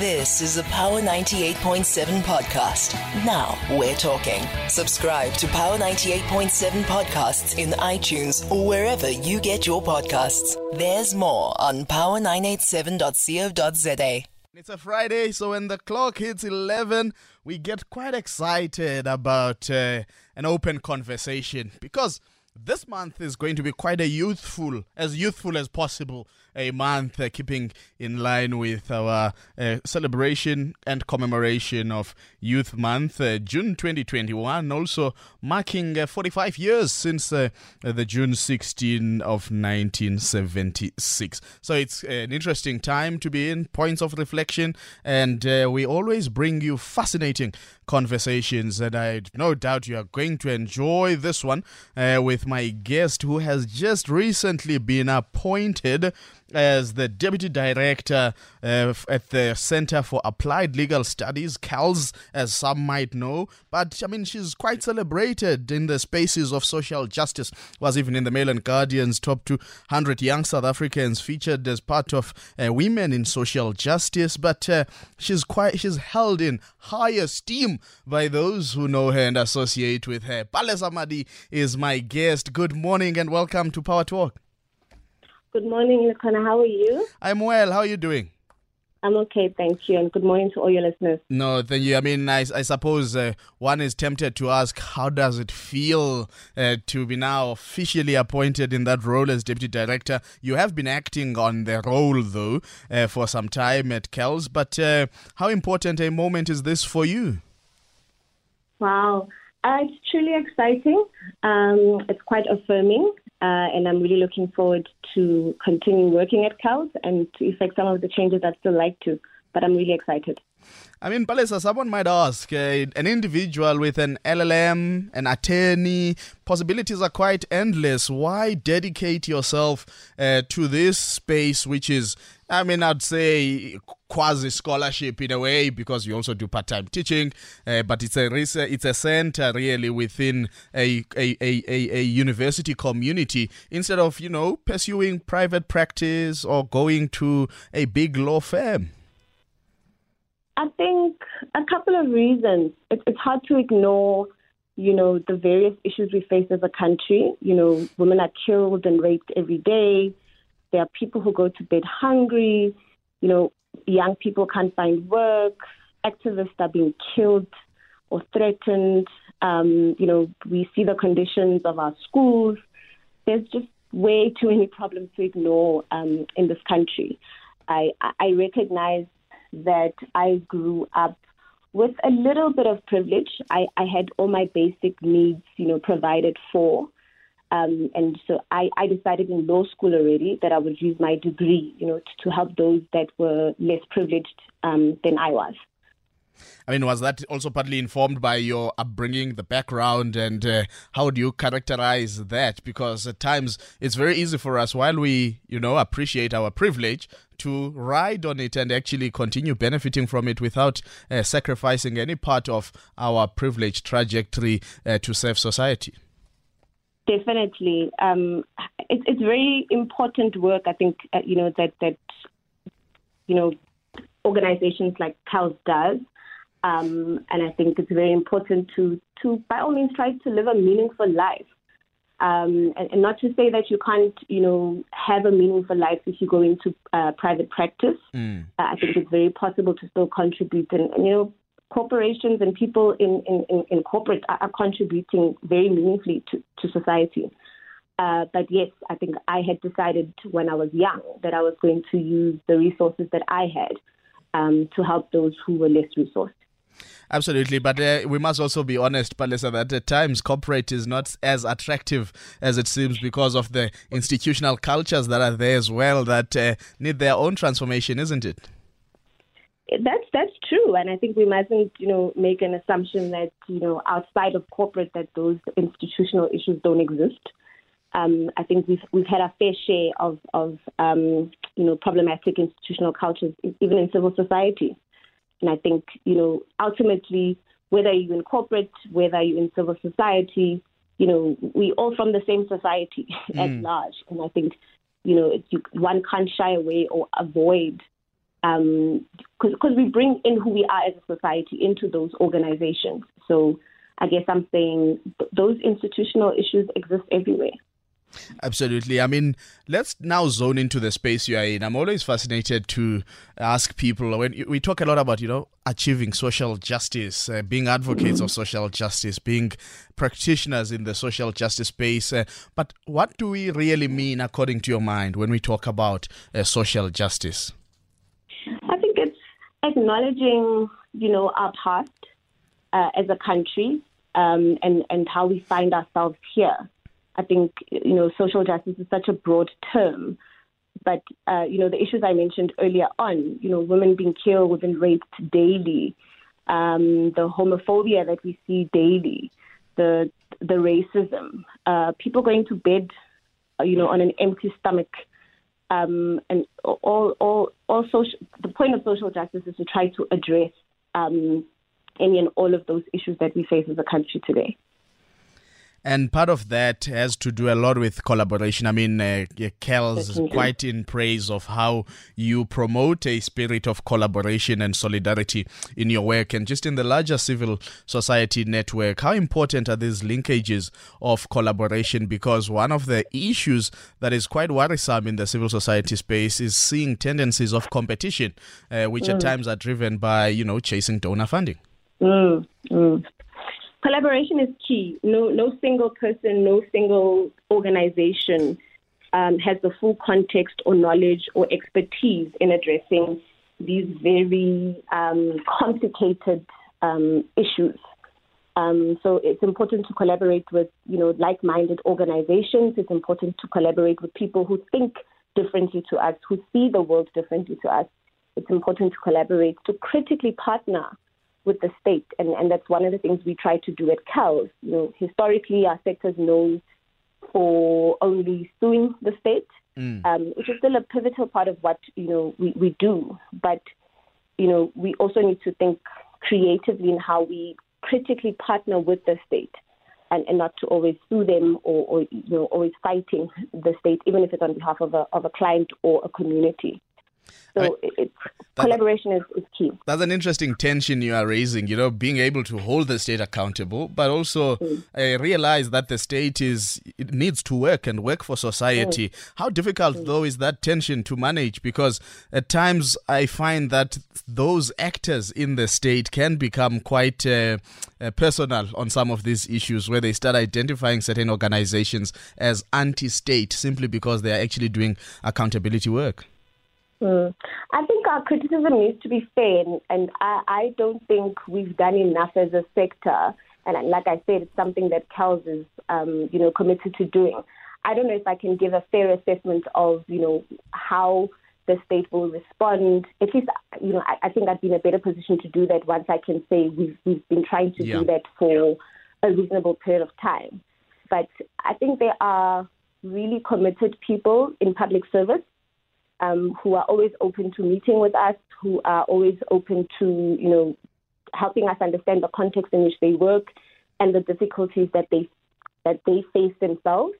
This is a Power 98.7 podcast. Now we're talking. Subscribe to Power 98.7 podcasts in iTunes or wherever you get your podcasts. There's more on power987.co.za. It's a Friday, so when the clock hits 11, we get quite excited about uh, an open conversation because this month is going to be quite a youthful, as youthful as possible, a month uh, keeping in line with our uh, celebration and commemoration of Youth Month, uh, June 2021, also marking uh, 45 years since uh, the June 16 of 1976. So it's an interesting time to be in, points of reflection, and we always bring you fascinating conversations, and I no doubt you are going to enjoy this one with my guest who has just recently been appointed as the Deputy Director uh, at the Center for Applied Legal Studies, CALS, as some might know. But I mean, she's quite celebrated in the spaces of social justice. Was even in the Mail and Guardian's top 200 young South Africans featured as part of uh, women in social justice. But uh, she's quite she's held in high esteem by those who know her and associate with her. Palesa Madi is my guest. Good morning and welcome to Power Talk. Good morning, Lukhona. How are you? I'm well. How are you doing? I'm okay, thank you, and good morning to all your listeners. No, thank you. I mean, I, I suppose uh, one is tempted to ask, how does it feel uh, to be now officially appointed in that role as deputy director? You have been acting on the role, though, uh, for some time at CALS, but uh, how important a moment is this for you? Wow, uh, it's truly exciting. Um, it's quite affirming. Uh, and I'm really looking forward to continuing working at CALS and to effect some of the changes I'd still like to. But I'm really excited. I mean, Palesa, someone might ask, uh, an individual with an LLM, an attorney, possibilities are quite endless. Why dedicate yourself uh, to this space, which is, I mean, I'd say quasi scholarship in a way, because you also do part time teaching, uh, but it's a it's a center really within a, a, a, a, university community instead of, you know, pursuing private practice or going to a big law firm. I think a couple of reasons. It, it's hard to ignore, you know, the various issues we face as a country. You know, women are killed and raped every day. There are people who go to bed hungry. You know, young people can't find work. Activists are being killed or threatened. Um, you know, we see the conditions of our schools. There's just way too many problems to ignore um, in this country. I, I recognize that I grew up with a little bit of privilege. I, I had all my basic needs, you know, provided for. Um, and so I, I decided in law school already that I would use my degree, you know, to, to help those that were less privileged um, than I was. I mean, was that also partly informed by your upbringing, the background, and uh, how do you characterize that? Because at times it's very easy for us, while we, you know, appreciate our privilege, to ride on it and actually continue benefiting from it without uh, sacrificing any part of our privileged trajectory uh, to serve society. Definitely, um, it, it's very important work. I think uh, you know that that you know organizations like CALS does um, and I think it's very important to, to, by all means, try to live a meaningful life. Um, and, and, not to say that you can't, you know, have a meaningful life if you go into uh, private practice. Mm. Uh, I think it's very possible to still contribute. And, and you know, corporations and people in, in, in corporate are, are, contributing very meaningfully to, to society. Uh, but yes, I think I had decided when I was young that I was going to use the resources that I had um, to help those who were less resourced. Absolutely, but uh, we must also be honest, Palesa, that at times corporate is not as attractive as it seems because of the institutional cultures that are there as well that uh, need their own transformation, isn't it? That's that's true, and I think we mustn't, you know, make an assumption that you know outside of corporate that those institutional issues don't exist. Um, I think we've we've had a fair share of of um, you know problematic institutional cultures, even in civil society. And I think, you know, ultimately, whether you're in corporate, whether you're in civil society, you know, we all from the same society mm. at large. And I think, you know, you, one can't shy away or avoid because um, we bring in who we are as a society into those organizations. So I guess I'm saying th- those institutional issues exist everywhere. Absolutely. I mean, let's now zone into the space you are in. I'm always fascinated to ask people when we talk a lot about, you know, achieving social justice, uh, being advocates of social justice, being practitioners in the social justice space. Uh, but what do we really mean, according to your mind, when we talk about uh, social justice? I think it's acknowledging, you know, our past uh, as a country um, and and how we find ourselves here. I think you know social justice is such a broad term, but uh, you know the issues I mentioned earlier on, you know women being killed and raped daily, um, the homophobia that we see daily, the the racism, uh, people going to bed, uh, you know, on an empty stomach. Um, and all, all, all social, the point of social justice is to try to address um, any and all of those issues that we face as a country today. And part of that has to do a lot with collaboration. I mean, uh, Kel's quite in praise of how you promote a spirit of collaboration and solidarity in your work and just in the larger civil society network. How important are these linkages of collaboration? Because one of the issues that is quite worrisome in the civil society space is seeing tendencies of competition, uh, which mm. at times are driven by, you know, chasing donor funding. Mm, mm. Collaboration is key. No, no single person, no single organization um, has the full context or knowledge or expertise in addressing these very um, complicated um, issues. Um, so it's important to collaborate with, you know, like-minded organizations. It's important to collaborate with people who think differently to us, who see the world differently to us. It's important to collaborate to critically partner with the state, and, and that's one of the things we try to do at CALS. You know, historically, our sector is known for only suing the state, mm. um, which is still a pivotal part of what you know we, we do. But you know, we also need to think creatively in how we critically partner with the state. And, and not to always sue them or, or you know always fighting the state, even if it's on behalf of a of a client or a community. So it, collaboration is, is key. That's an interesting tension you are raising, you know, being able to hold the state accountable, but also mm. uh, realize that the state is it needs to work and work for society. Mm. How difficult, mm. though, is that tension to manage? Because at times I find that those actors in the state can become quite uh, uh, personal on some of these issues where they start identifying certain organizations as anti state simply because they are actually doing accountability work. Mm. I think our criticism needs to be fair, and, and I, I, don't think we've done enough as a sector. And like I said, it's something that CALS is, um, you know, committed to doing. I don't know if I can give a fair assessment of, you know, how the state will respond. At least, you know, I, I think I'd be in a better position to do that once I can say we've, we've been trying to yeah. do that for a reasonable period of time. But I think there are really committed people in public service um, who are always open to meeting with us, who are always open to, you know, helping us understand the context in which they work and the difficulties that they that they face themselves.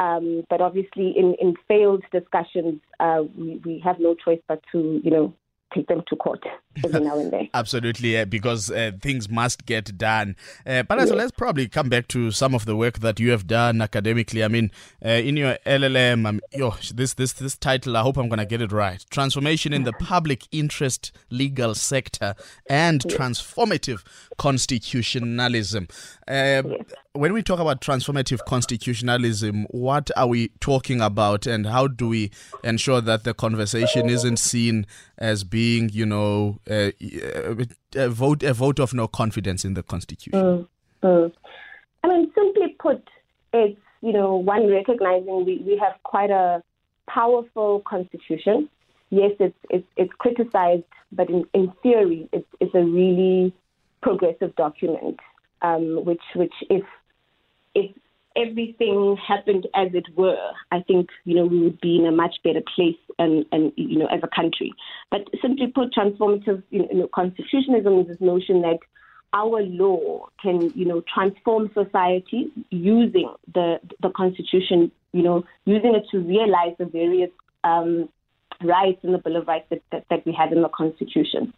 Um, but obviously, in, in failed discussions, uh, we, we have no choice but to, you know, take them to court every now and then. Absolutely, because uh, things must get done. Uh, but yes. let's probably come back to some of the work that you have done academically. I mean, uh, in your LLM, um, yo, this this this title, I hope I'm going to get it right. Transformation in the public interest legal sector and yes. transformative constitutionalism. Uh, yes. When we talk about transformative constitutionalism, what are we talking about, and how do we ensure that the conversation isn't seen as being, you know, a, a, vote a vote of no confidence in the constitution? Mm, mm. I mean, simply put, it's you know one recognizing we, we have quite a powerful constitution. Yes, it's it's, it's criticized, but in, in theory, it's, it's a really progressive document, um, which which if if everything happened as it were, I think you know we would be in a much better place and and you know as a country. But simply put, transformative you know, constitutionalism is this notion that our law can you know transform society using the the constitution, you know, using it to realize the various um, rights and the Bill of Rights that, that, that we have in the Constitution.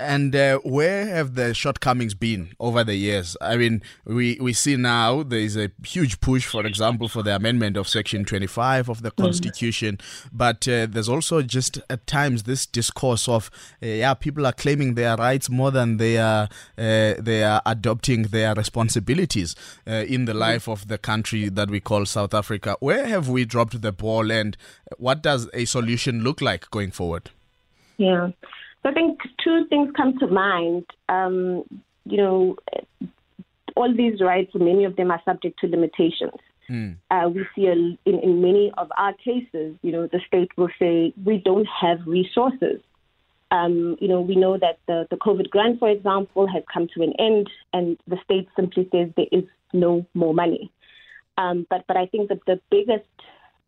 And uh, where have the shortcomings been over the years? I mean, we, we see now there is a huge push, for example, for the amendment of Section 25 of the mm. Constitution. Mm. But uh, there's also just at times this discourse of, uh, yeah, people are claiming their rights more than they are, uh, they are adopting their responsibilities uh, in the life of the country that we call South Africa. Where have we dropped the ball and what does a solution look like going forward? Yeah. So I think two things come to mind. Um, you know, all these rights, many of them are subject to limitations. Mm. Uh, we see a, in, in many of our cases, you know, the state will say we don't have resources. Um, you know, we know that the, the COVID grant, for example, has come to an end, and the state simply says there is no more money. Um, but but I think that the biggest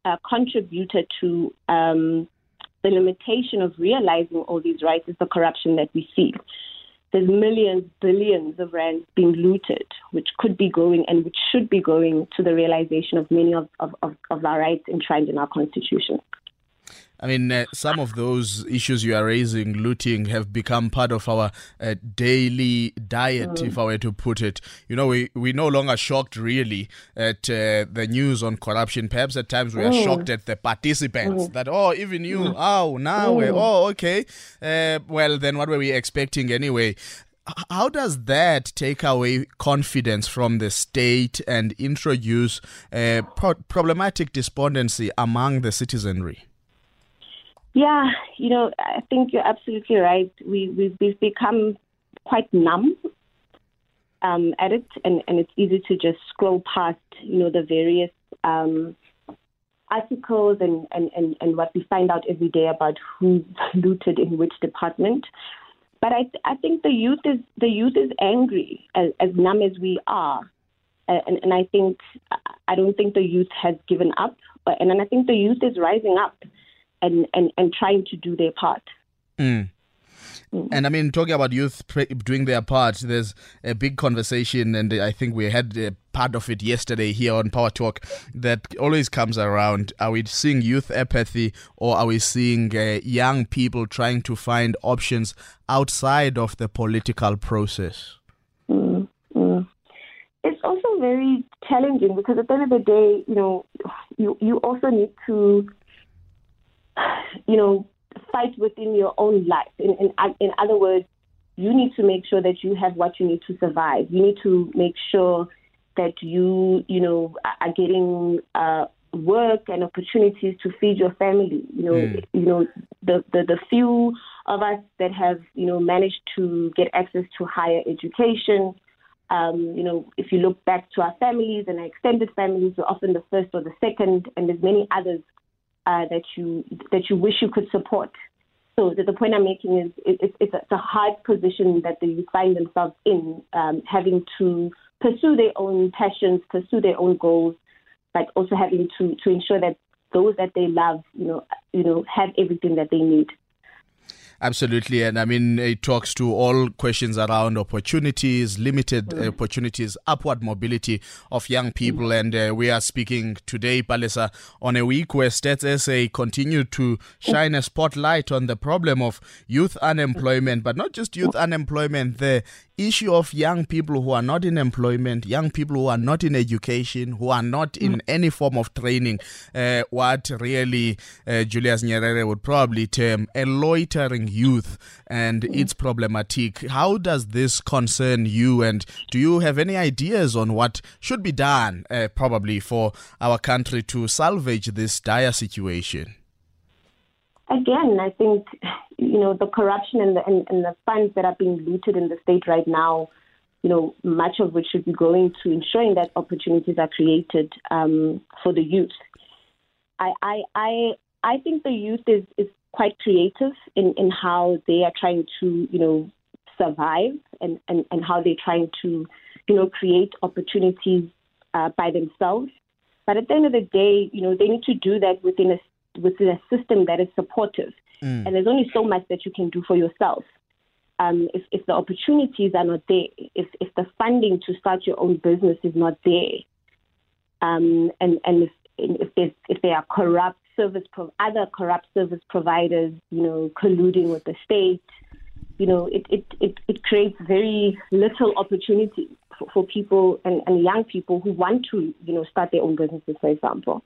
uh, contributor to um, the limitation of realizing all these rights is the corruption that we see. There's millions, billions of rands being looted, which could be going and which should be going to the realization of many of, of, of our rights enshrined in our constitution. I mean, uh, some of those issues you are raising, looting, have become part of our uh, daily diet, mm. if I were to put it. You know, we, we no longer shocked really at uh, the news on corruption. Perhaps at times we are mm. shocked at the participants mm. that, oh, even you, mm. oh, now, mm. oh, okay. Uh, well, then what were we expecting anyway? how does that take away confidence from the state and introduce uh, pro- problematic despondency among the citizenry? Yeah, you know, I think you're absolutely right. We we've, we've become quite numb um, at it, and, and it's easy to just scroll past, you know, the various um, articles and, and, and, and what we find out every day about who's looted in which department. But I I think the youth is the youth is angry as, as numb as we are, and, and I think I don't think the youth has given up, and I think the youth is rising up and, and, and trying to do their part. Mm. Mm. And I mean, talking about youth doing their part, there's a big conversation, and I think we had a part of it yesterday here on Power Talk that always comes around. Are we seeing youth apathy, or are we seeing uh, young people trying to find options outside of the political process? Mm, mm. It's also very challenging because at the end of the day, you know, you you also need to you know, fight within your own life. In, in, in other words, you need to make sure that you have what you need to survive. You need to make sure that you, you know, are getting uh, work and opportunities to feed your family. You know, mm. you know, the, the the few of us that have, you know, managed to get access to higher education. Um, you know, if you look back to our families and our extended families, we're often the first or the second, and there's many others uh, that you that you wish you could support. So the, the point I'm making is it, it's, a hard position that they find themselves in, um, having to pursue their own passions, pursue their own goals, but also having to, to ensure that those that they love, you know, you know, have everything that they need. Absolutely. And I mean, it talks to all questions around opportunities, limited mm. opportunities, upward mobility of young people. Mm. And uh, we are speaking today, Palesa, on a week where Stats SA continue to shine a spotlight on the problem of youth unemployment, but not just youth unemployment, the issue of young people who are not in employment, young people who are not in education, who are not in mm. any form of training, uh, what really uh, Julius Nyerere would probably term a loitering youth and mm. its problematic. How does this concern you, and do you have any ideas on what should be done, uh, probably, for our country to salvage this dire situation? Again, I think you know the corruption and the and, and, the funds that are being looted in the state right now. You know, much of which should be going to ensuring that opportunities are created um, for the youth. I, I I I think the youth is is quite creative in, in how they are trying to you know survive and, and, and how they're trying to you know create opportunities uh, by themselves. But at the end of the day, you know, they need to do that within a within a system that is supportive. Mm. And there's only so much that you can do for yourself. Um, if, if the opportunities are not there, if, if the funding to start your own business is not there, um, and, and if, if, if there are corrupt service pro- other corrupt service providers, you know, colluding with the state. You know, it, it, it, it creates very little opportunity for, for people and, and young people who want to, you know, start their own businesses, for example.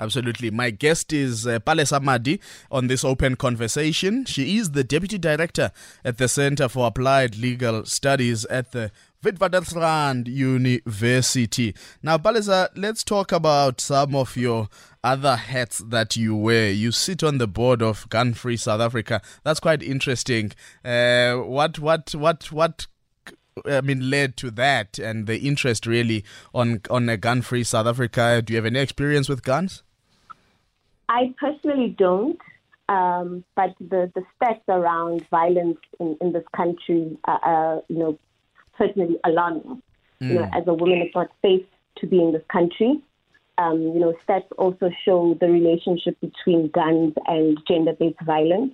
Absolutely. My guest is uh, Palesa Madi on this open conversation. She is the Deputy Director at the Center for Applied Legal Studies at the Witwatersrand University. Now, Palesa, let's talk about some of your other hats that you wear. You sit on the board of Gun Free South Africa. That's quite interesting. Uh, what, what, what, what I mean, led to that and the interest really on on a gun-free South Africa? Do you have any experience with guns? I personally don't, um, but the, the stats around violence in, in this country are, are, you know, certainly alarming. Mm. You know, as a woman, it's not safe to be in this country. Um, you know, stats also show the relationship between guns and gender-based violence.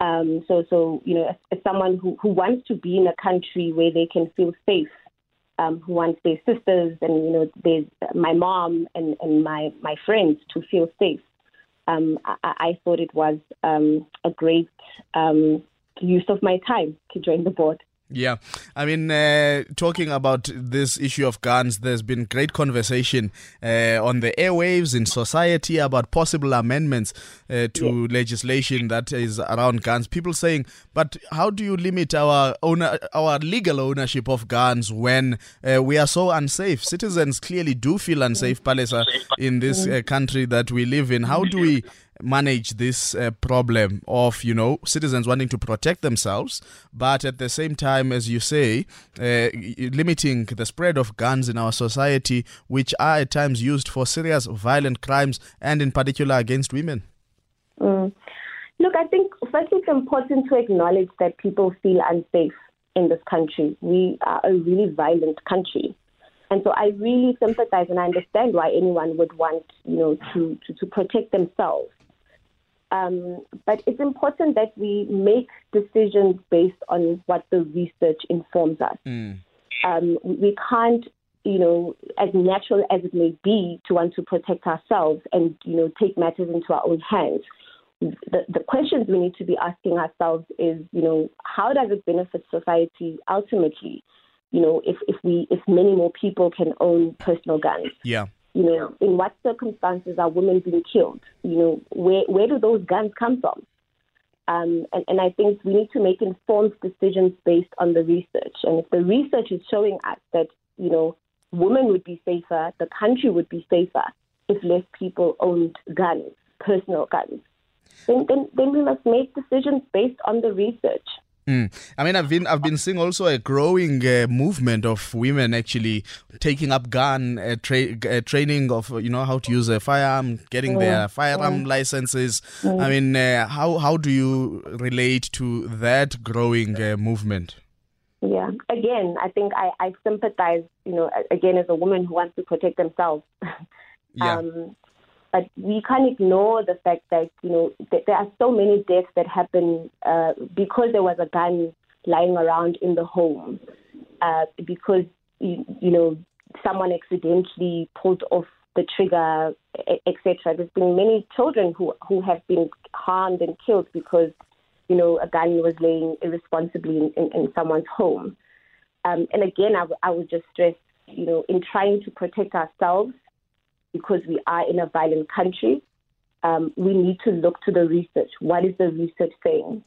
Um, so, so you know, as, as, someone who, who wants to be in a country where they can feel safe, um, who wants their sisters and you know, there's my mom and, and my my friends to feel safe. Um, I, I, thought it was um, a great um, use of my time to join the board. Yeah, I mean, uh, talking about this issue of guns, there's been great conversation uh, on the airwaves in society about possible amendments uh, to yeah. legislation that is around guns. People saying, but how do you limit our owner, our legal ownership of guns when uh, we are so unsafe? Citizens clearly do feel unsafe, Palesa, in this uh, country that we live in. How do we manage this uh, problem of you know citizens wanting to protect themselves, but at the same time, as you say, uh, limiting the spread of guns in our society, which are at times used for serious violent crimes and in particular against women. Mm. Look, I think first it's important to acknowledge that people feel unsafe in this country. We are a really violent country. And so I really sympathize and I understand why anyone would want, you know, to, to, to protect themselves. Um, but it's important that we make decisions based on what the research informs us. Mm. Um, we can't, you know, as natural as it may be to want to protect ourselves and, you know, take matters into our own hands. The, the questions we need to be asking ourselves is, you know, how does it benefit society ultimately? You know, if, if we if many more people can own personal guns. Yeah you know, in what circumstances are women being killed? You know, where where do those guns come from? Um, and, and I think we need to make informed decisions based on the research. And if the research is showing us that, you know, women would be safer, the country would be safer if less people owned guns, personal guns, then, then, then we must make decisions based on the research. Mm. I mean, I've been I've been seeing also a growing uh, movement of women actually taking up gun uh, tra- uh, training of you know how to use a firearm, getting their firearm licenses. I mean, uh, how how do you relate to that growing uh, movement? Yeah, again, I think I, I sympathize. You know, again, as a woman who wants to protect themselves. yeah. Um, but we can't ignore the fact that you know th- there are so many deaths that happen uh, because there was a gun lying around in the home, uh, because you, you know someone accidentally pulled off the trigger, etc. There's been many children who who have been harmed and killed because you know a gun was laying irresponsibly in, in, in someone's home. Um, and again, I, w- I would just stress, you know, in trying to protect ourselves because we are in a violent country, um, we need to look to the research. What is the research saying?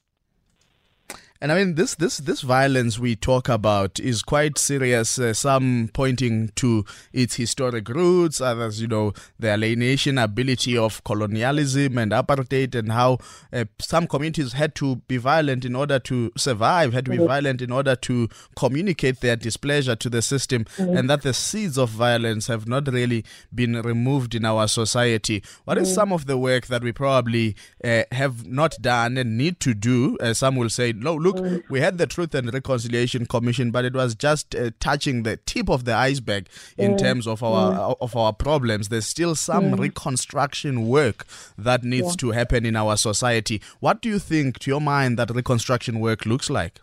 And I mean, this this this violence we talk about is quite serious. Uh, some pointing to its historic roots, others, you know, the alienation ability of colonialism and apartheid, and how uh, some communities had to be violent in order to survive, had to be mm-hmm. violent in order to communicate their displeasure to the system, mm-hmm. and that the seeds of violence have not really been removed in our society. What is mm-hmm. some of the work that we probably uh, have not done and need to do? Some will say, no look, mm. we had the Truth and Reconciliation Commission, but it was just uh, touching the tip of the iceberg in mm. terms of our mm. of our problems. There's still some reconstruction work that needs to happen in our society. What do you think, to your mind, that reconstruction work looks like?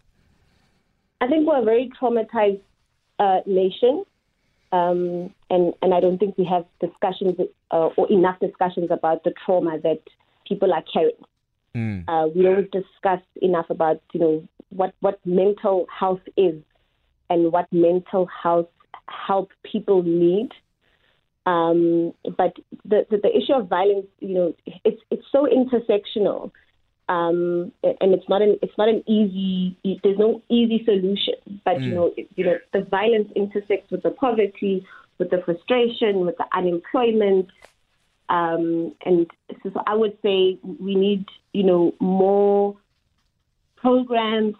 I think we're a very traumatized uh, nation. Um, and, and I don't think we have discussions uh, or enough discussions about the trauma that people are carrying. Mm. Uh, we don't discuss enough about you know what what mental health is and what mental health help people need. Um, but the, the, the issue of violence, you know, it's it's so intersectional, um, and it's not an it's not an easy. There's no easy solution. But you know, it, you know, the violence intersects with the poverty, with the frustration, with the unemployment, um, and so, I would say we need, you know, more programs,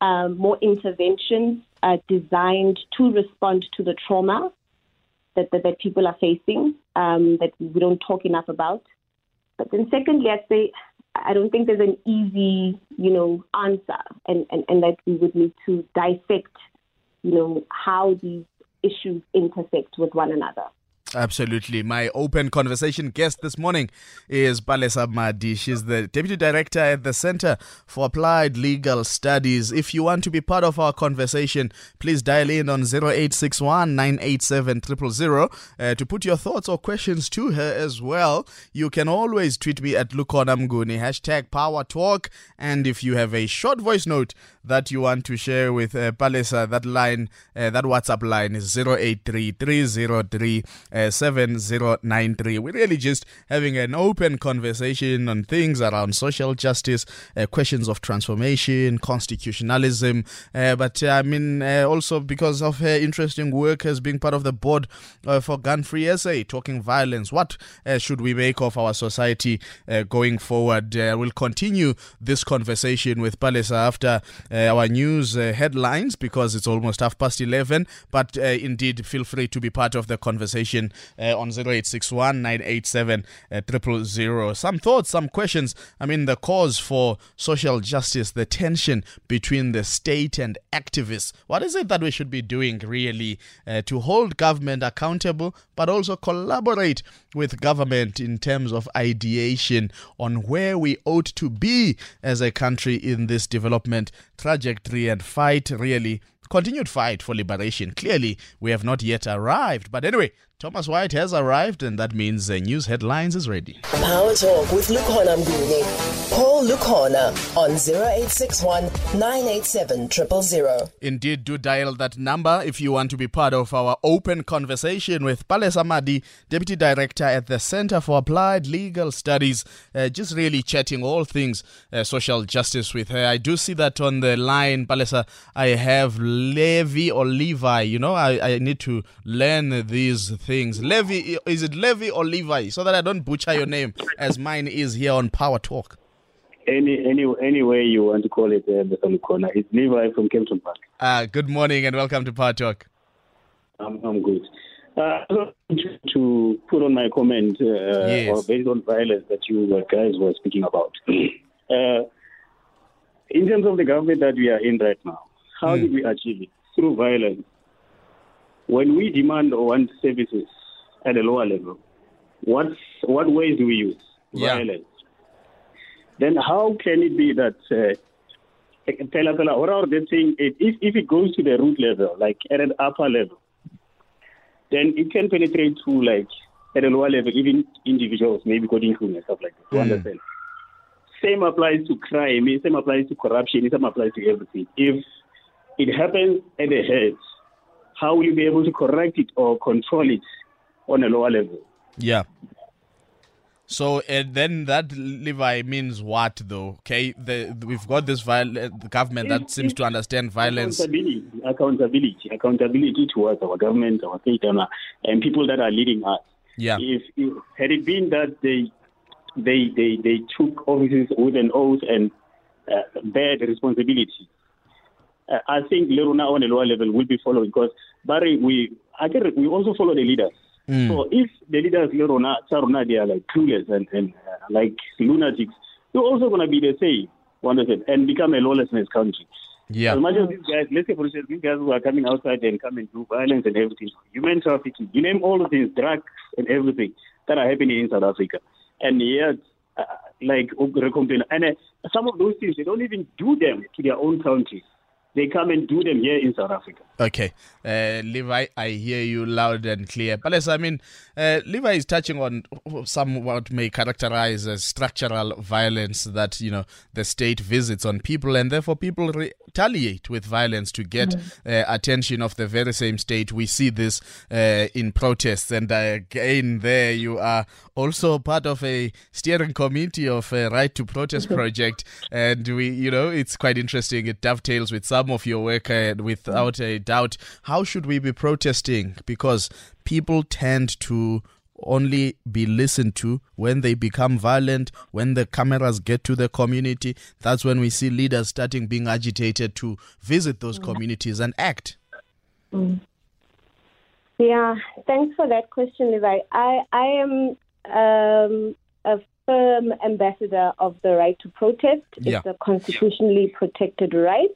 um, more interventions uh, designed to respond to the trauma that, that, that people are facing um, that we don't talk enough about. But then, secondly, I'd say I don't think there's an easy, you know, answer, and, and, and that we would need to dissect, you know, how these issues intersect with one another. Absolutely. My open conversation guest this morning is Palesa Madi. She's the Deputy Director at the Center for Applied Legal Studies. If you want to be part of our conversation, please dial in on 0861 987 000 uh, to put your thoughts or questions to her as well. You can always tweet me at Lukhona Mnguni, hashtag Power Talk. And if you have a short voice note that you want to share with uh, Palesa, that line, uh, that WhatsApp line is 083 303 uh, 7093. We're really just having an open conversation on things around social justice, uh, questions of transformation, constitutionalism. Uh, but uh, I mean, uh, also because of her interesting work as being part of the board for Gun Free SA, talking violence. What should we make of our society going forward? we'll continue this conversation with Palesa after our news headlines because it's almost half past 11. But indeed, feel free to be part of the conversation uh, on 0861 987 000. Some thoughts, some questions. I mean, the cause for social justice, the tension between the state and activists. What is it that we should be doing really uh, to hold government accountable, but also collaborate with government in terms of ideation on where we ought to be as a country in this development trajectory and fight really continued fight for liberation. Clearly, we have not yet arrived. But anyway, Thomas White has arrived, and that means the news headlines is ready. Power Talk with Lukhona Mnguni. Call Lukhona on 0861 987 000. Indeed, do dial that number if you want to be part of our open conversation with Palesa Madi, Deputy Director at the Center for Applied Legal Studies. Uh, just really chatting all things uh, social justice with her. I do see that on the line, Palesa. I have Levi or Levi. You know, I, I need to learn these things. Levy, is it Levy or Levi? So that I don't butcher your name as mine is here on Power Talk. Any any any way you want to call it, uh. Corner. It's Levi from Kempton Park. Uh, good morning and welcome to Power Talk. I'm, I'm good. Uh, to put on my comment uh, yes. or based on violence that you guys were speaking about. uh, in terms of the government that we are in right now, how mm. did we achieve it? Through violence when we demand or want services at a lower level, what what ways do we use? Yeah. Violence. Then how can it be that uh, what are they saying? If if it goes to the root level, like at an upper level, then it can penetrate to like at a lower level, even individuals, maybe coding crew and stuff like that. You Mm. understand? Same applies to crime. Same applies to corruption. Same applies to everything. If it happens at the head, how will you be able to correct it or control it on a lower level? Yeah. So uh, then that Levi means what though? Okay, the, we've got this viol- uh, the government that seems to understand violence. Accountability, accountability, accountability towards our government, our state, and, uh, and people that are leading us. Yeah. If, if had it been that they they they, they took offices with an oath and uh, bear the responsibility, uh, I think Leruna on a lower level will be following because Barry, we I think we also follow the leaders. Mm. So if the leaders Leruna, Saruna, they are like clueless and, and uh, like lunatics, you're also going to be the same, understand, and become a lawlessness country. Yeah. As much as these guys, let's say for instance, these guys who are coming outside and come and do violence and everything, human trafficking, you name all of these drugs and everything that are happening in South Africa, and yet, uh, like complain, and uh, some of those things they don't even do them to their own countries. They come and do them here in South Africa. Okay. Uh, Levi, I hear you loud and clear. But yes, I mean, uh, Levi is touching on some what may characterize as structural violence that, you know, the state visits on people and therefore people retaliate with violence to get mm-hmm. uh, attention of the very same state. We see this uh, in protests. And again, there you are also part of a steering committee of a Right to Protest project. And we, you know, it's quite interesting. It dovetails with some of your work uh, without a doubt. How should we be protesting? Because people tend to only be listened to when they become violent, when the cameras get to the community. That's when we see leaders starting being agitated to visit those mm. communities and act. Mm. Yeah, thanks for that question, Levi. I, I am um, a firm ambassador of the right to protest. It's a constitutionally protected right.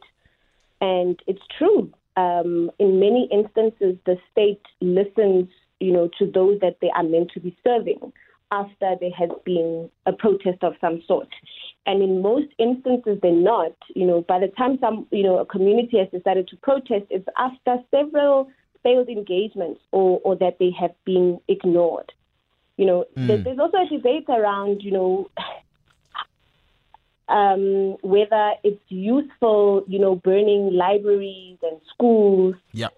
And it's true. Um, in many instances, the state listens, you know, to those that they are meant to be serving after there has been a protest of some sort. And in most instances, they're not. You know, by the time some, you know, a community has decided to protest, it's after several failed engagements or, or that they have been ignored. You know, mm. there's also a debate around, you know, um, whether it's useful, you know, burning libraries and schools. Yeah.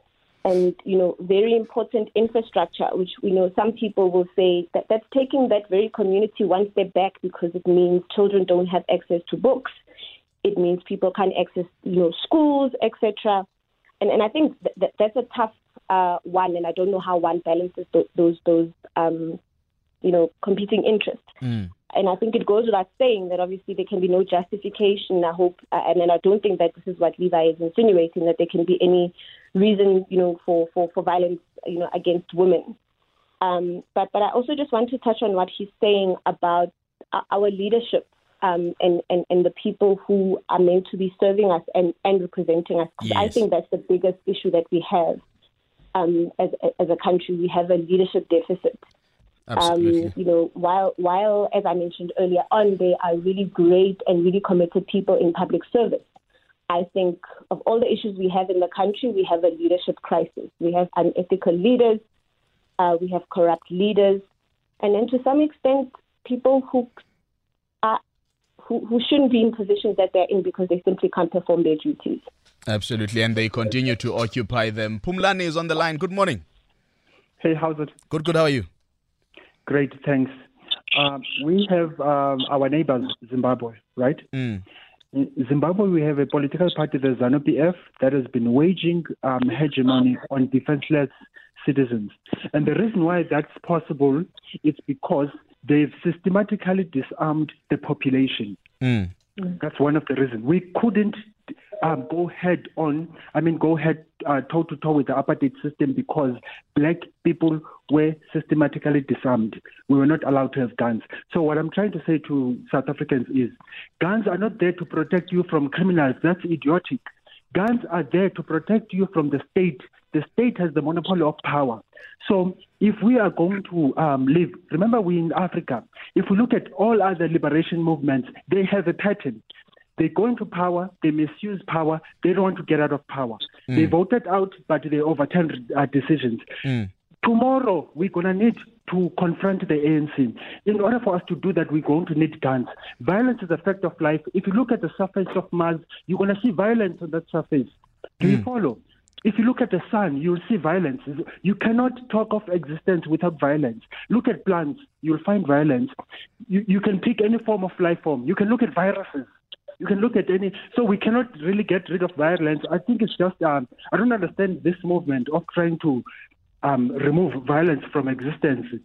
And you know, very important infrastructure, which we know some people will say that that's taking that very community one step back because it means children don't have access to books. It means people can't access, you know, schools, etc. And and I think that, that that's a tough uh, one, and I don't know how one balances those those, those um, you know, competing interests. Mm. And I think it goes without saying that obviously there can be no justification. I hope, uh, and then I don't think that this is what Levi is insinuating that there can be any reason, you know, for for, for violence, you know, against women. Um, but but I also just want to touch on what he's saying about our leadership um, and, and, and the people who are meant to be serving us and, and representing us. Yes. I think that's the biggest issue that we have um, as, as a country. We have a leadership deficit. Absolutely. Um, you know, while while as I mentioned earlier on, they are really great and really committed people in public service. I think of all the issues we have in the country, we have a leadership crisis. We have unethical leaders, uh, we have corrupt leaders, and then to some extent, people who are who, who shouldn't be in positions that they're in because they simply can't perform their duties. Absolutely, and they continue to occupy them. Pumlani is on the line. Good morning. Hey, how's it? Good, good. How are you? Great, thanks. Uh, we have um, our neighbors, Zimbabwe, right? Mm. In Zimbabwe, we have a political party, the ZANU PF, that has been waging um, hegemony on defenseless citizens. And the reason why that's possible is because they've systematically disarmed the population. Mm. That's one of the reasons. We couldn't um, go head on, I mean, go head uh, toe to toe with the apartheid system because black people were systematically disarmed. We were not allowed to have guns. So, what I'm trying to say to South Africans is guns are not there to protect you from criminals. That's idiotic. Guns are there to protect you from the state. The state has the monopoly of power. So, if we are going to um, live, remember, we in Africa, if we look at all other liberation movements, they have a pattern. They go into power, they misuse power, they don't want to get out of power. Mm. They voted out, but they overturned uh, decisions. Mm. Tomorrow, we're going to need to confront the ANC. In order for us to do that, we're going to need guns. Violence is a fact of life. If you look at the surface of Mars, you're going to see violence on that surface. Do mm. you follow? If you look at the sun, you'll see violence. You cannot talk of existence without violence. Look at plants, you'll find violence. You, you can pick any form of life form. You can look at viruses. You can look at any. So we cannot really get rid of violence. I think it's just. Um, I don't understand this movement of trying to um, remove violence from existence. You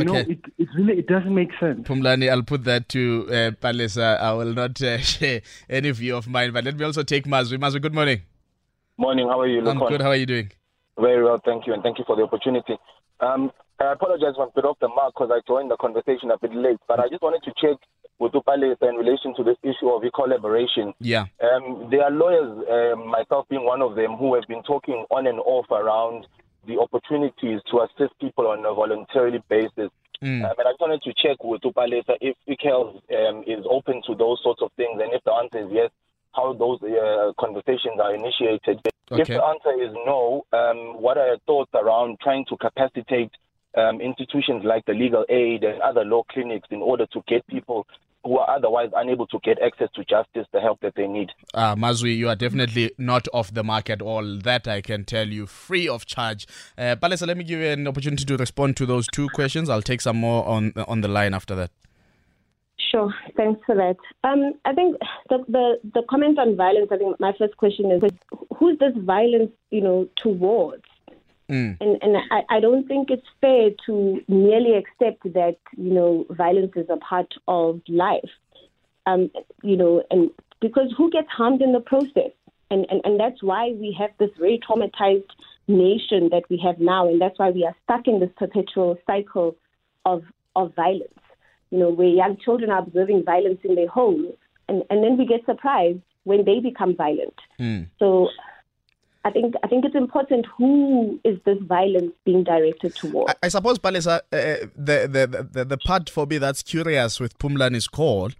okay. know, it, it really it doesn't make sense. Pumlani, I'll put that to uh, Palesa. I will not uh, share any view of mine, but let me also take Mazwi. Mazwi, good morning. Morning. How are you? I'm good. How are you doing? Very well, thank you, and thank you for the opportunity. Um, I apologize for a bit off the mark because I joined the conversation a bit late, but I just wanted to check with Upalesa in relation to this issue of collaboration. Yeah. Um, there are lawyers, um, myself being one of them, who have been talking on and off around the opportunities to assist people on a voluntarily basis. Mm. Um, and I just wanted to check with Upalesa if ICALS um, is open to those sorts of things, and if the answer is yes, how those uh, conversations are initiated. Okay. If the answer is no, um, what are your thoughts around trying to capacitate um, institutions like the legal aid and other law clinics in order to get people who are otherwise unable to get access to justice the help that they need? Uh, Mazwi, you are definitely not off the mark at all. That I can tell you, free of charge. Uh, Palesa, let me give you an opportunity to respond to those two questions. I'll take some more on on the line after that. Sure. Thanks for that. Um, I think the, the the comment on violence. I think my first question is who's this violence, you know, towards? Mm. And and I, I don't think it's fair to merely accept that you know violence is a part of life. Um, you know, and because who gets harmed in the process? And, and and that's why we have this very traumatized nation that we have now, and that's why we are stuck in this perpetual cycle of of violence. You know, where young children are observing violence in their homes, and and then we get surprised when they become violent. Mm. So I think I think it's important who is this violence being directed towards. I, I suppose, Palesa, uh, the, the, the, the part for me that's curious with Phumlani's call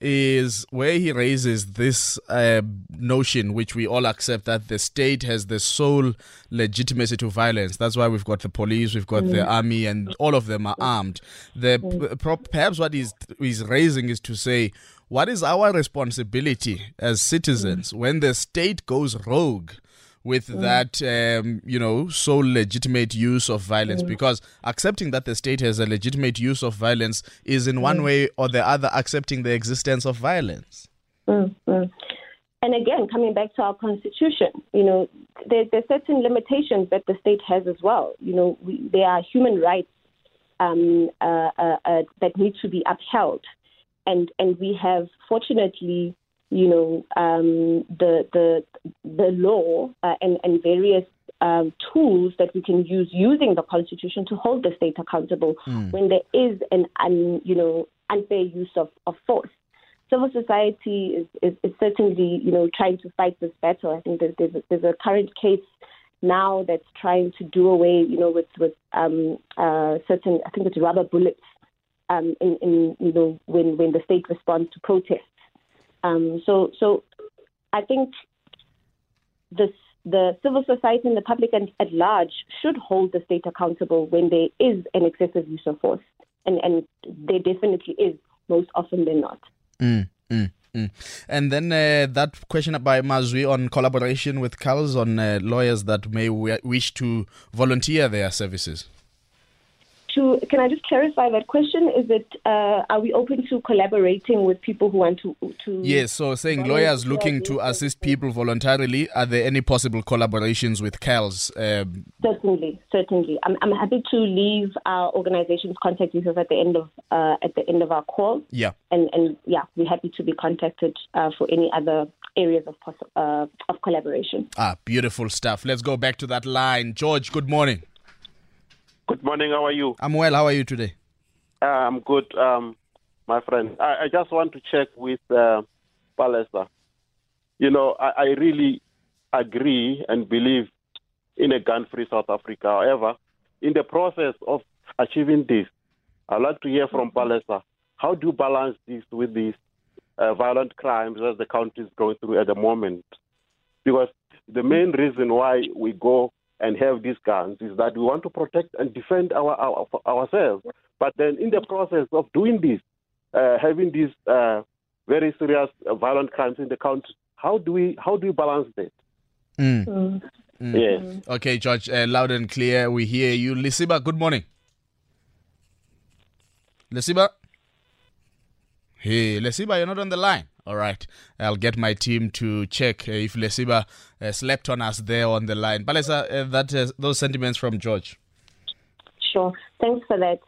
is where he raises this uh, notion, which we all accept, that the state has the sole legitimacy to violence. That's why we've got the police, we've got mm. the army, and all of them are armed. The mm. perhaps what he's, he's raising is to say, what is our responsibility as citizens mm. when the state goes rogue? With mm. that, um, you know, so legitimate use of violence. Mm. Because accepting that the state has a legitimate use of violence is, in one mm. way or the other, accepting the existence of violence. Mm, mm. And again, coming back to our constitution, you know, there, there, are certain limitations that the state has as well. You know, we, there are human rights um, uh, uh, uh, that need to be upheld, and and we have fortunately you know, um, the the the law uh, and and various um, tools that we can use using the constitution to hold the state accountable mm. when there is an un, you know unfair use of, of force. Civil society is, is, is, certainly you know trying to fight this battle. I think there's there's a, there's a current case now that's trying to do away you know with with um, uh, certain I think it's rubber bullets um, in, in you know when when the state responds to protests. Um, so, so I think this, the civil society and the public at, at large should hold the state accountable when there is an excessive use of force, and and there definitely is most often than not. Mm, mm. Mm. And then uh, that question by Mazwi on collaboration with CALS on uh, lawyers that may w- wish to volunteer their services to can I just clarify that question? Is it uh, are we open to collaborating with people who want to to? Yes. So saying lawyers looking to assist people voluntarily. Are there any possible collaborations with CALS? Um, certainly, certainly. I'm, I'm happy to leave our organization's contact details at the end of uh, at the end of our call. Yeah. And and yeah, we're happy to be contacted uh, for any other areas of poss- uh, of collaboration. Ah, beautiful stuff. Let's go back to that line, George. Good morning. Good morning. How are you? I'm well. How are you today? Uh, I'm good, um, my friend. I, I, just want to check with uh. You know, I, I really agree and believe in a gun-free South Africa. However, in the process of achieving this, I'd like to hear from Palesa. How do you balance this with these uh, violent crimes that the country is going through at the moment? Because the main reason why we go and have these guns is that we want to protect and defend our, our ourselves. But then, in the process of doing this, uh, having these uh, very serious uh, violent crimes in the country, how do we how do we balance that? Mm. Mm. Yes. Okay, George, uh, loud and clear. We hear you, Lesiba. Good morning, Lesiba. Hey, Lesiba, you're not on the line. All right. I'll get my team to check uh, if Lesiba uh, slept on us there on the line. Palesa, uh, that, uh, those sentiments from George. Sure. Thanks for that.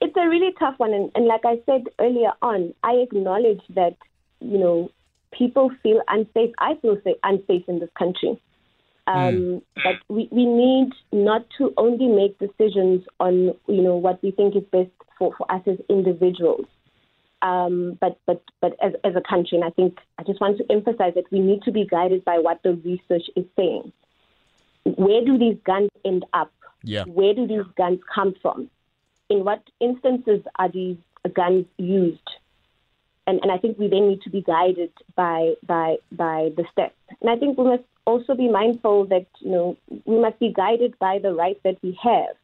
It's a really tough one. And, and like I said earlier on, I acknowledge that, you know, people feel unsafe. I feel unsafe in this country. Um, mm. But we, we need not to only make decisions on, you know, what we think is best for, for us as individuals um, but but but as, as a country, and I think I just want to emphasize that we need to be guided by what the research is saying. Where do these guns end up? Yeah. Where do these guns come from? In what instances are these guns used? and, and I think we then need to be guided by by by the steps. And I think we must also be mindful that you know we must be guided by the right that we have.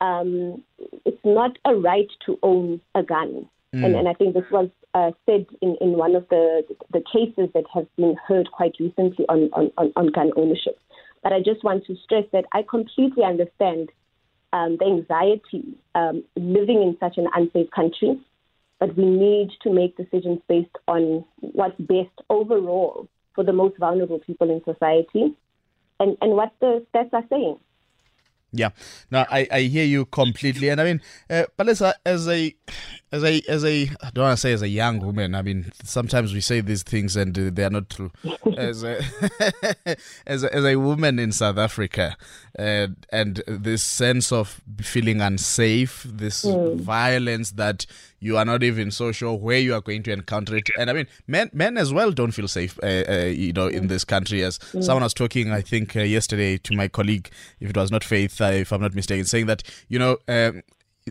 Um, it's not a right to own a gun, mm. and, and I think this was uh, said in, in one of the the cases that have been heard quite recently on, on, on gun ownership. But I just want to stress that I completely understand um, the anxiety um, living in such an unsafe country, but we need to make decisions based on what's best overall for the most vulnerable people in society and, and what the stats are saying. Yeah, no, I, I hear you completely, and I mean, uh, but as a as a as a as a I don't want to say as a young woman. I mean, sometimes we say these things and uh, they are not true. as a as a, as a woman in South Africa, uh, and this sense of feeling unsafe, this mm. violence that you are not even so sure where you are going to encounter it. And I mean, men men as well don't feel safe, uh, uh, you know, in this country. As mm. someone was talking, I think uh, yesterday to my colleague, if it was not Faith, uh, if I'm not mistaken, saying that you know. Um,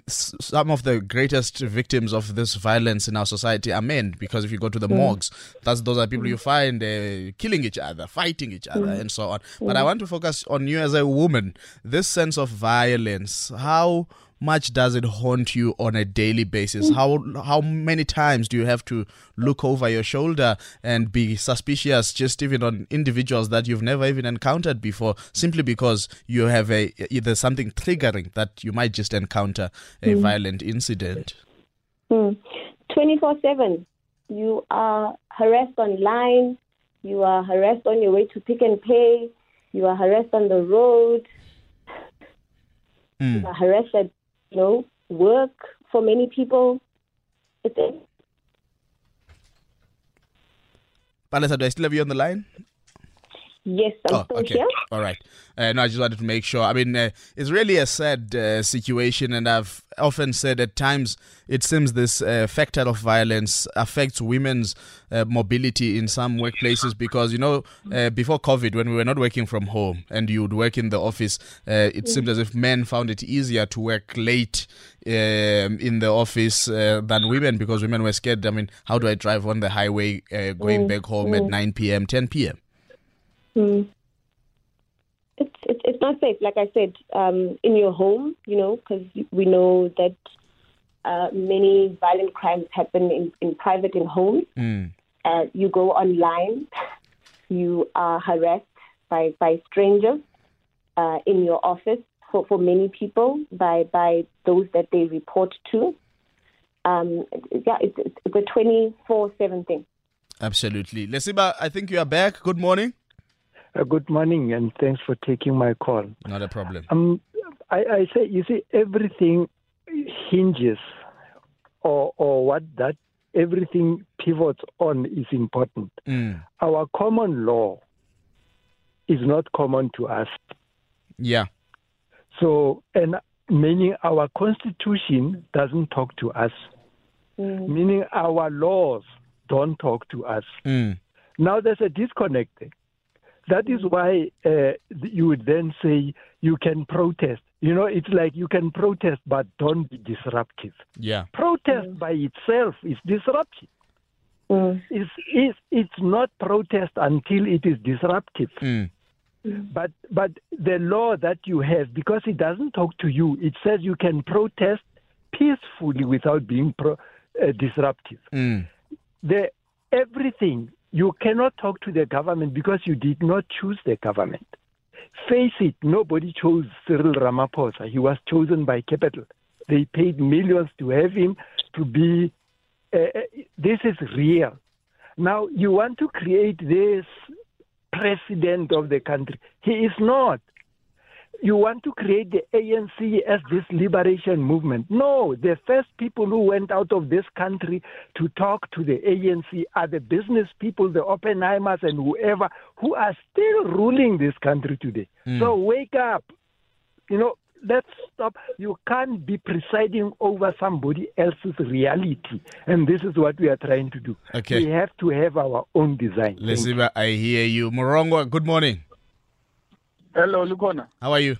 some of the greatest victims of this violence in our society are men because if you go to the mm. morgues that's those are people you find uh, killing each other fighting each other mm. and so on but i want to focus on you as a woman this sense of violence how much does it haunt you on a daily basis? How how many times do you have to look over your shoulder and be suspicious, just even on individuals that you've never even encountered before, simply because you have a either something triggering that you might just encounter a mm. violent incident? Mm. Twenty four seven, you are harassed online. You are harassed on your way to Pick n Pay. You are harassed on the road. Mm. You are harassed at you know, work for many people. It's it. Vanessa, do I still have you on the line? Yes, I'm oh, still okay. here. All right. Uh, no, I just wanted to make sure. I mean, uh, it's really a sad uh, situation, and I've often said at times it seems this uh, factor of violence affects women's uh, mobility in some workplaces because, you know, uh, before COVID, when we were not working from home and you would work in the office, it seemed as if men found it easier to work late um, in the office than women because women were scared. I mean, how do I drive on the highway going mm. back home mm. at 9 p.m., 10 p.m.? Mm. It's, it's, it's not safe, like I said, um, in your home, you know, because we know that uh, many violent crimes happen in, in private in homes. Mm. Uh, you go online, you are harassed by, by strangers uh, in your office for, for many people by, by those that they report to. Um, yeah, it's, it's a 24 7 thing. Absolutely. Lesiba, I think you are back. Good morning. Uh, good morning, and thanks for taking my call. Not a problem. Um, I, I say, you see, everything hinges, or or what that everything pivots on is important. Mm. Our common law is not common to us. Yeah. So, and meaning our constitution doesn't talk to us, mm. meaning our laws don't talk to us. Mm. Now there's a disconnect. That is why uh, you would then say you can protest. You know, it's like you can protest, but don't be disruptive. Yeah. Protest mm. by itself is disruptive. Mm. It's, it's, it's not protest until it is disruptive. Mm. But but the law that you have, because it doesn't talk to you, it says you can protest peacefully without being pro, uh, disruptive. Mm. The everything you cannot talk to the government because you did not choose the government. Face it, nobody chose Cyril Ramaphosa. He was chosen by capital. They paid millions to have him to be. Uh, uh this is real. Now, you want to create this president of the country. He is not you want to create the ANC as this liberation movement. No, the first people who went out of this country to talk to the ANC are the business people, the Oppenheimers, and whoever who are still ruling this country today. Mm. So wake up. You know, let's stop. You can't be presiding over somebody else's reality. And this is what we are trying to do. Okay. We have to have our own design. Lesiba, I hear you. Morongo, good morning. Hello, Lukhona. How are you?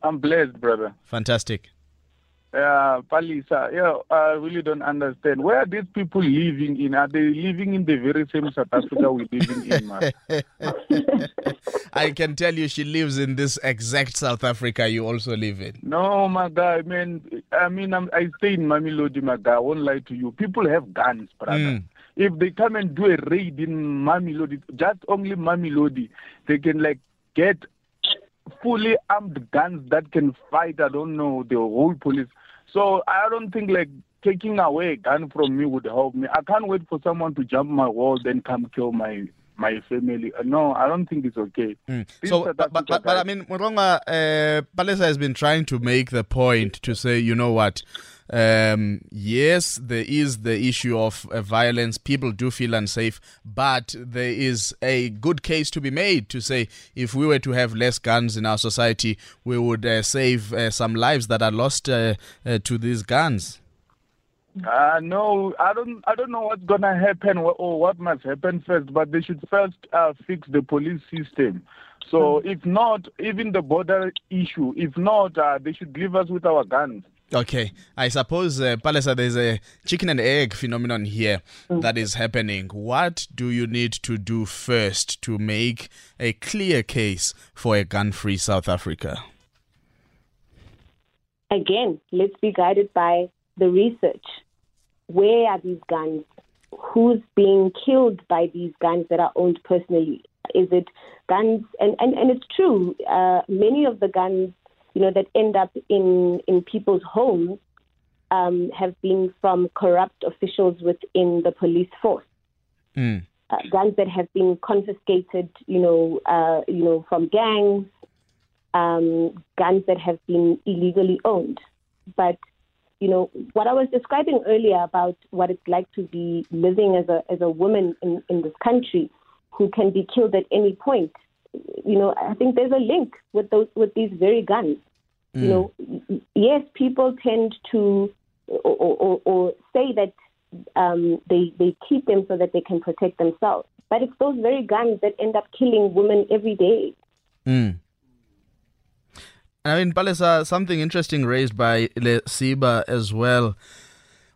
I'm blessed, brother. Fantastic. uh, Palesa, yeah, I really don't understand. Where are these people living in? Are they living in the very same South Africa we're living in? I can tell you she lives in this exact South Africa you also live in. No, my guy, I mean, I mean, I'm, i stay in Mamelodi, my guy. I won't lie to you. People have guns, brother. Mm. If they come and do a raid in Mamelodi, just only Mamelodi, they can like get fully armed guns that can fight, I don't know, the whole police. So I don't think like taking away a gun from me would help me. I can't wait for someone to jump my wall then come kill my my family. Uh, no, I don't think it's okay. Mm. So, but, but, but, I mean, Muronga, uh, Palesa has been trying to make the point to say, you know what? Um, yes, there is the issue of uh, violence. People do feel unsafe, but there is a good case to be made to say if we were to have less guns in our society, we would uh, save uh, some lives that are lost uh, uh, to these guns. Uh, no, I don't. I don't know what's gonna happen or what must happen first. But they should first uh, fix the police system. So, hmm. if not, even the border issue. If not, uh, they should leave us with our guns. Okay, I suppose, uh, Palesa, there's a chicken and egg phenomenon here mm. that is happening. What do you need to do first to make a clear case for a gun free South Africa? Again, let's be guided by the research. Where are these guns? Who's being killed by these guns that are owned personally? Is it guns? And, and, and it's true, uh, many of the guns you know, that end up in, in people's homes um, have been from corrupt officials within the police force. Mm. Uh, guns that have been confiscated, you know, uh, you know, from gangs, um, guns that have been illegally owned. But you know, what I was describing earlier about what it's like to be living as a as a woman in, in this country who can be killed at any point you know, I think there's a link with those with these very guns. Mm. You know, yes, people tend to or, or, or say that um, they they keep them so that they can protect themselves, but it's those very guns that end up killing women every day. Mm. I mean, Palesa, something interesting raised by Siba as well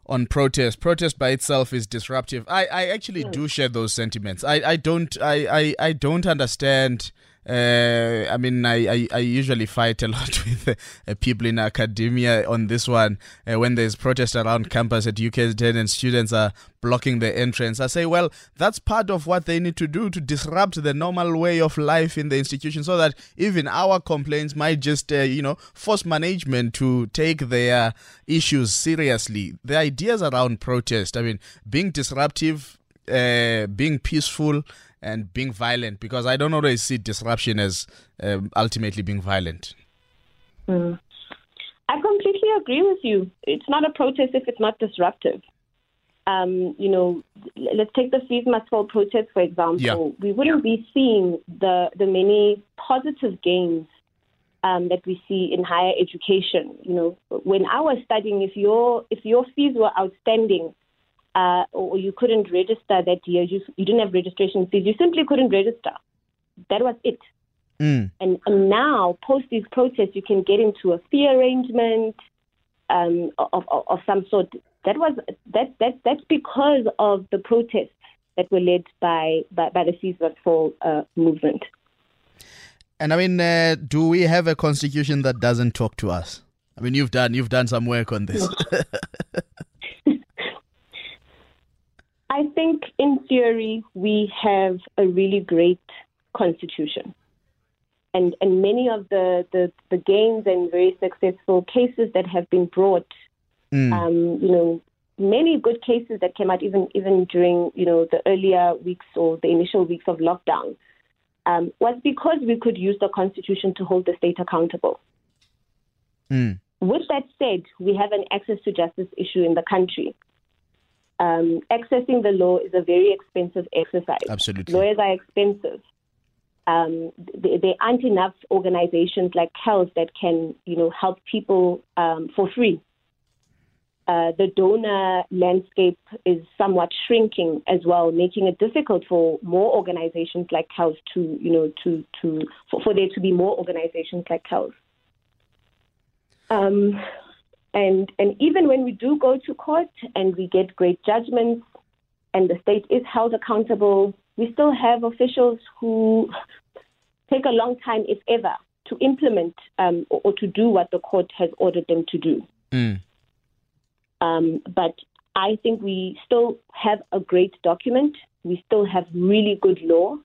on protest. Protest by itself is disruptive. I, I actually hmm. do share those sentiments. I, I don't I, I, I don't understand uh, I mean, I, I, I, usually fight a lot with uh, people in academia on this one. Uh, when there's protest around campus at UKZN and students are blocking the entrance, I say, well, that's part of what they need to do to disrupt the normal way of life in the institution so that even our complaints might just, uh, you know, force management to take their issues seriously. The ideas around protest, I mean, being disruptive, uh, being peaceful, and being violent because I don't always see disruption as um, ultimately being violent. Mm. I completely agree with you. It's not a protest if it's not disruptive. Um, you know, let's take the Fees Must Fall protest, for example. Yeah. We wouldn't be seeing the, the many positive gains um, that we see in higher education. You know, when I was studying, if your if your fees were outstanding, uh, or you couldn't register that year, you, you didn't have registration fees, you simply couldn't register. That was it. Mm. And, and now, post these protests, you can get into a fee arrangement um, of, of, of some sort. That was that that that's because of the protests that were led by by, by the Must Fall uh, movement. And I mean, uh, do we have a constitution that doesn't talk to us? I mean, you've done you've done some work on this. I think in theory we have a really great constitution. And, and many of the, the, the gains and very successful cases that have been brought, mm. um, you know, many good cases that came out even even during you know the earlier weeks or the initial weeks of lockdown um, was because we could use the constitution to hold the state accountable. Mm. With that said, we have an access to justice issue in the country um, accessing the law is a very expensive exercise. Absolutely. Lawyers are expensive. Um, there, aren't enough organizations like CALS that can, you know, help people um, for free. Uh, the donor landscape is somewhat shrinking as well, making it difficult for more organizations like CALS to, you know, to, to for, for there to be more organizations like CALS. Um, And, and even when we do go to court and we get great judgments and the state is held accountable, we still have officials who take a long time, if ever, to implement um, or, or, to do what the court has ordered them to do. Mm. Um, but I think we still have a great document. We still have really good law,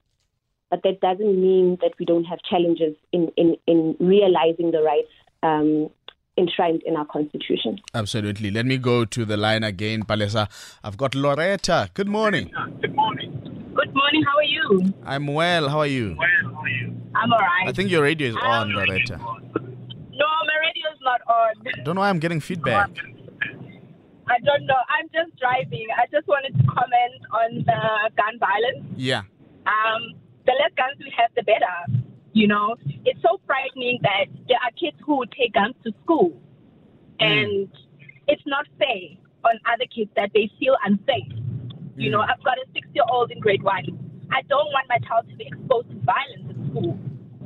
but that doesn't mean that we don't have challenges in, in, in realizing the rights um, enshrined in our constitution. Absolutely. Let me go to the line again, Palesa. I've got Loretta. Good morning. Good morning. Good morning. How are you? I'm well. How are you? Well, how are you? I'm all right. I think your radio is on, Loretta. No, my radio is not on. Don't know why I'm getting feedback. I don't know. I'm just driving. I just wanted to comment on the gun violence. Yeah. Um, the less guns we have, the better. You know, it's so frightening that there are kids who take guns to school, mm. and it's not fair on other kids that they feel unsafe. Mm. You know, I've got a six-year-old in grade one. I don't want my child to be exposed to violence in school.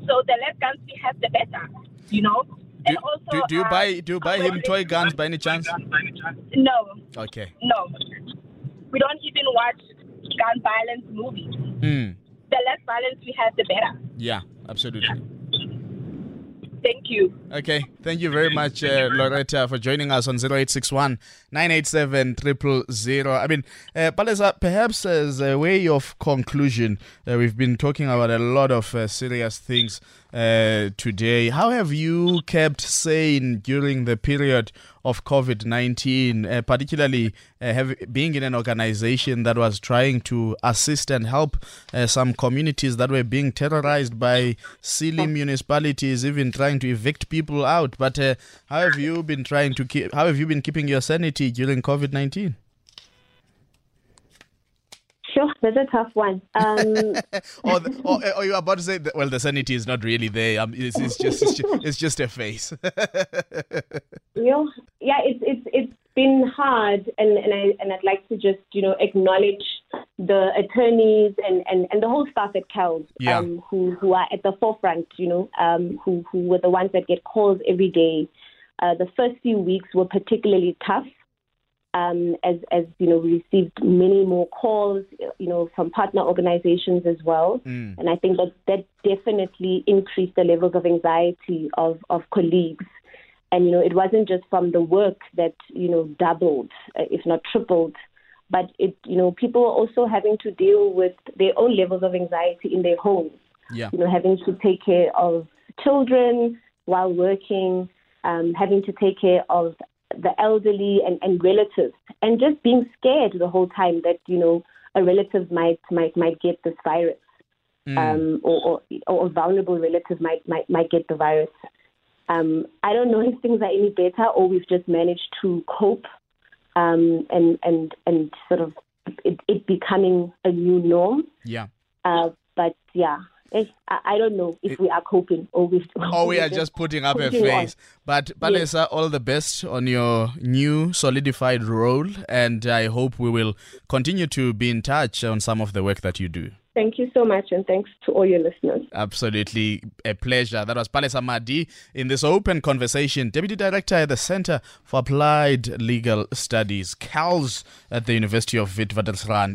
So the less guns we have, the better. You know. Do, also, do, do you uh, buy do you buy him toy guns by any chance? No. Okay. No. We don't even watch gun violence movies. Hmm. The less violence we have, the better. Yeah absolutely. Thank you. Okay, thank you very much, uh, Loretta, for joining us on 0861 987 000. I mean, uh, Palesa, perhaps as a way of conclusion, uh, we've been talking about a lot of uh, serious things uh, today. How have you kept sane during the period of COVID 19, uh, particularly uh, have, being in an organization that was trying to assist and help uh, some communities that were being terrorized by silly municipalities, even trying to evict people out? But uh, how have you been trying to keep, how have you been keeping your sanity during COVID 19? Sure, that's a tough one. Um, or, the, or, or you're about to say, that, well, the sanity is not really there. Um, it's, it's, just, it's, just, it's just a face. you know, yeah, it's it's it's been hard, and and I and I'd like to just you know acknowledge the attorneys and, and, and the whole staff at CALS yeah. um, who who are at the forefront. You know, um, who who were the ones that get calls every day. Uh, the first few weeks were particularly tough um, as, as you know, we received many more calls, you know, from partner organizations as well. Mm. And I think that that definitely increased the levels of anxiety of, of colleagues. And, you know, it wasn't just from the work that, you know, doubled, uh, if not tripled, but it, you know, people were also having to deal with their own levels of anxiety in their homes. Yeah. You know, having to take care of children while working, um, having to take care of the elderly and, and relatives, and just being scared the whole time that you know a relative might might might get this virus, mm. um, or, or, or a vulnerable relative might might might get the virus. Um, I don't know if things are any better, or we've just managed to cope um, and and and sort of it, it becoming a new norm. Yeah. Uh, but yeah, Eh, I don't know if we are coping or we. Or oh, we are just putting up a face. On. But Palesa, yes. all the best on your new solidified role, and I hope we will continue to be in touch on some of the work that you do. Thank you so much, and thanks to all your listeners. Absolutely a pleasure. That was Palesa Madi in this open conversation, Deputy Director at the Center for Applied Legal Studies, CALS, at the University of Witwatersrand.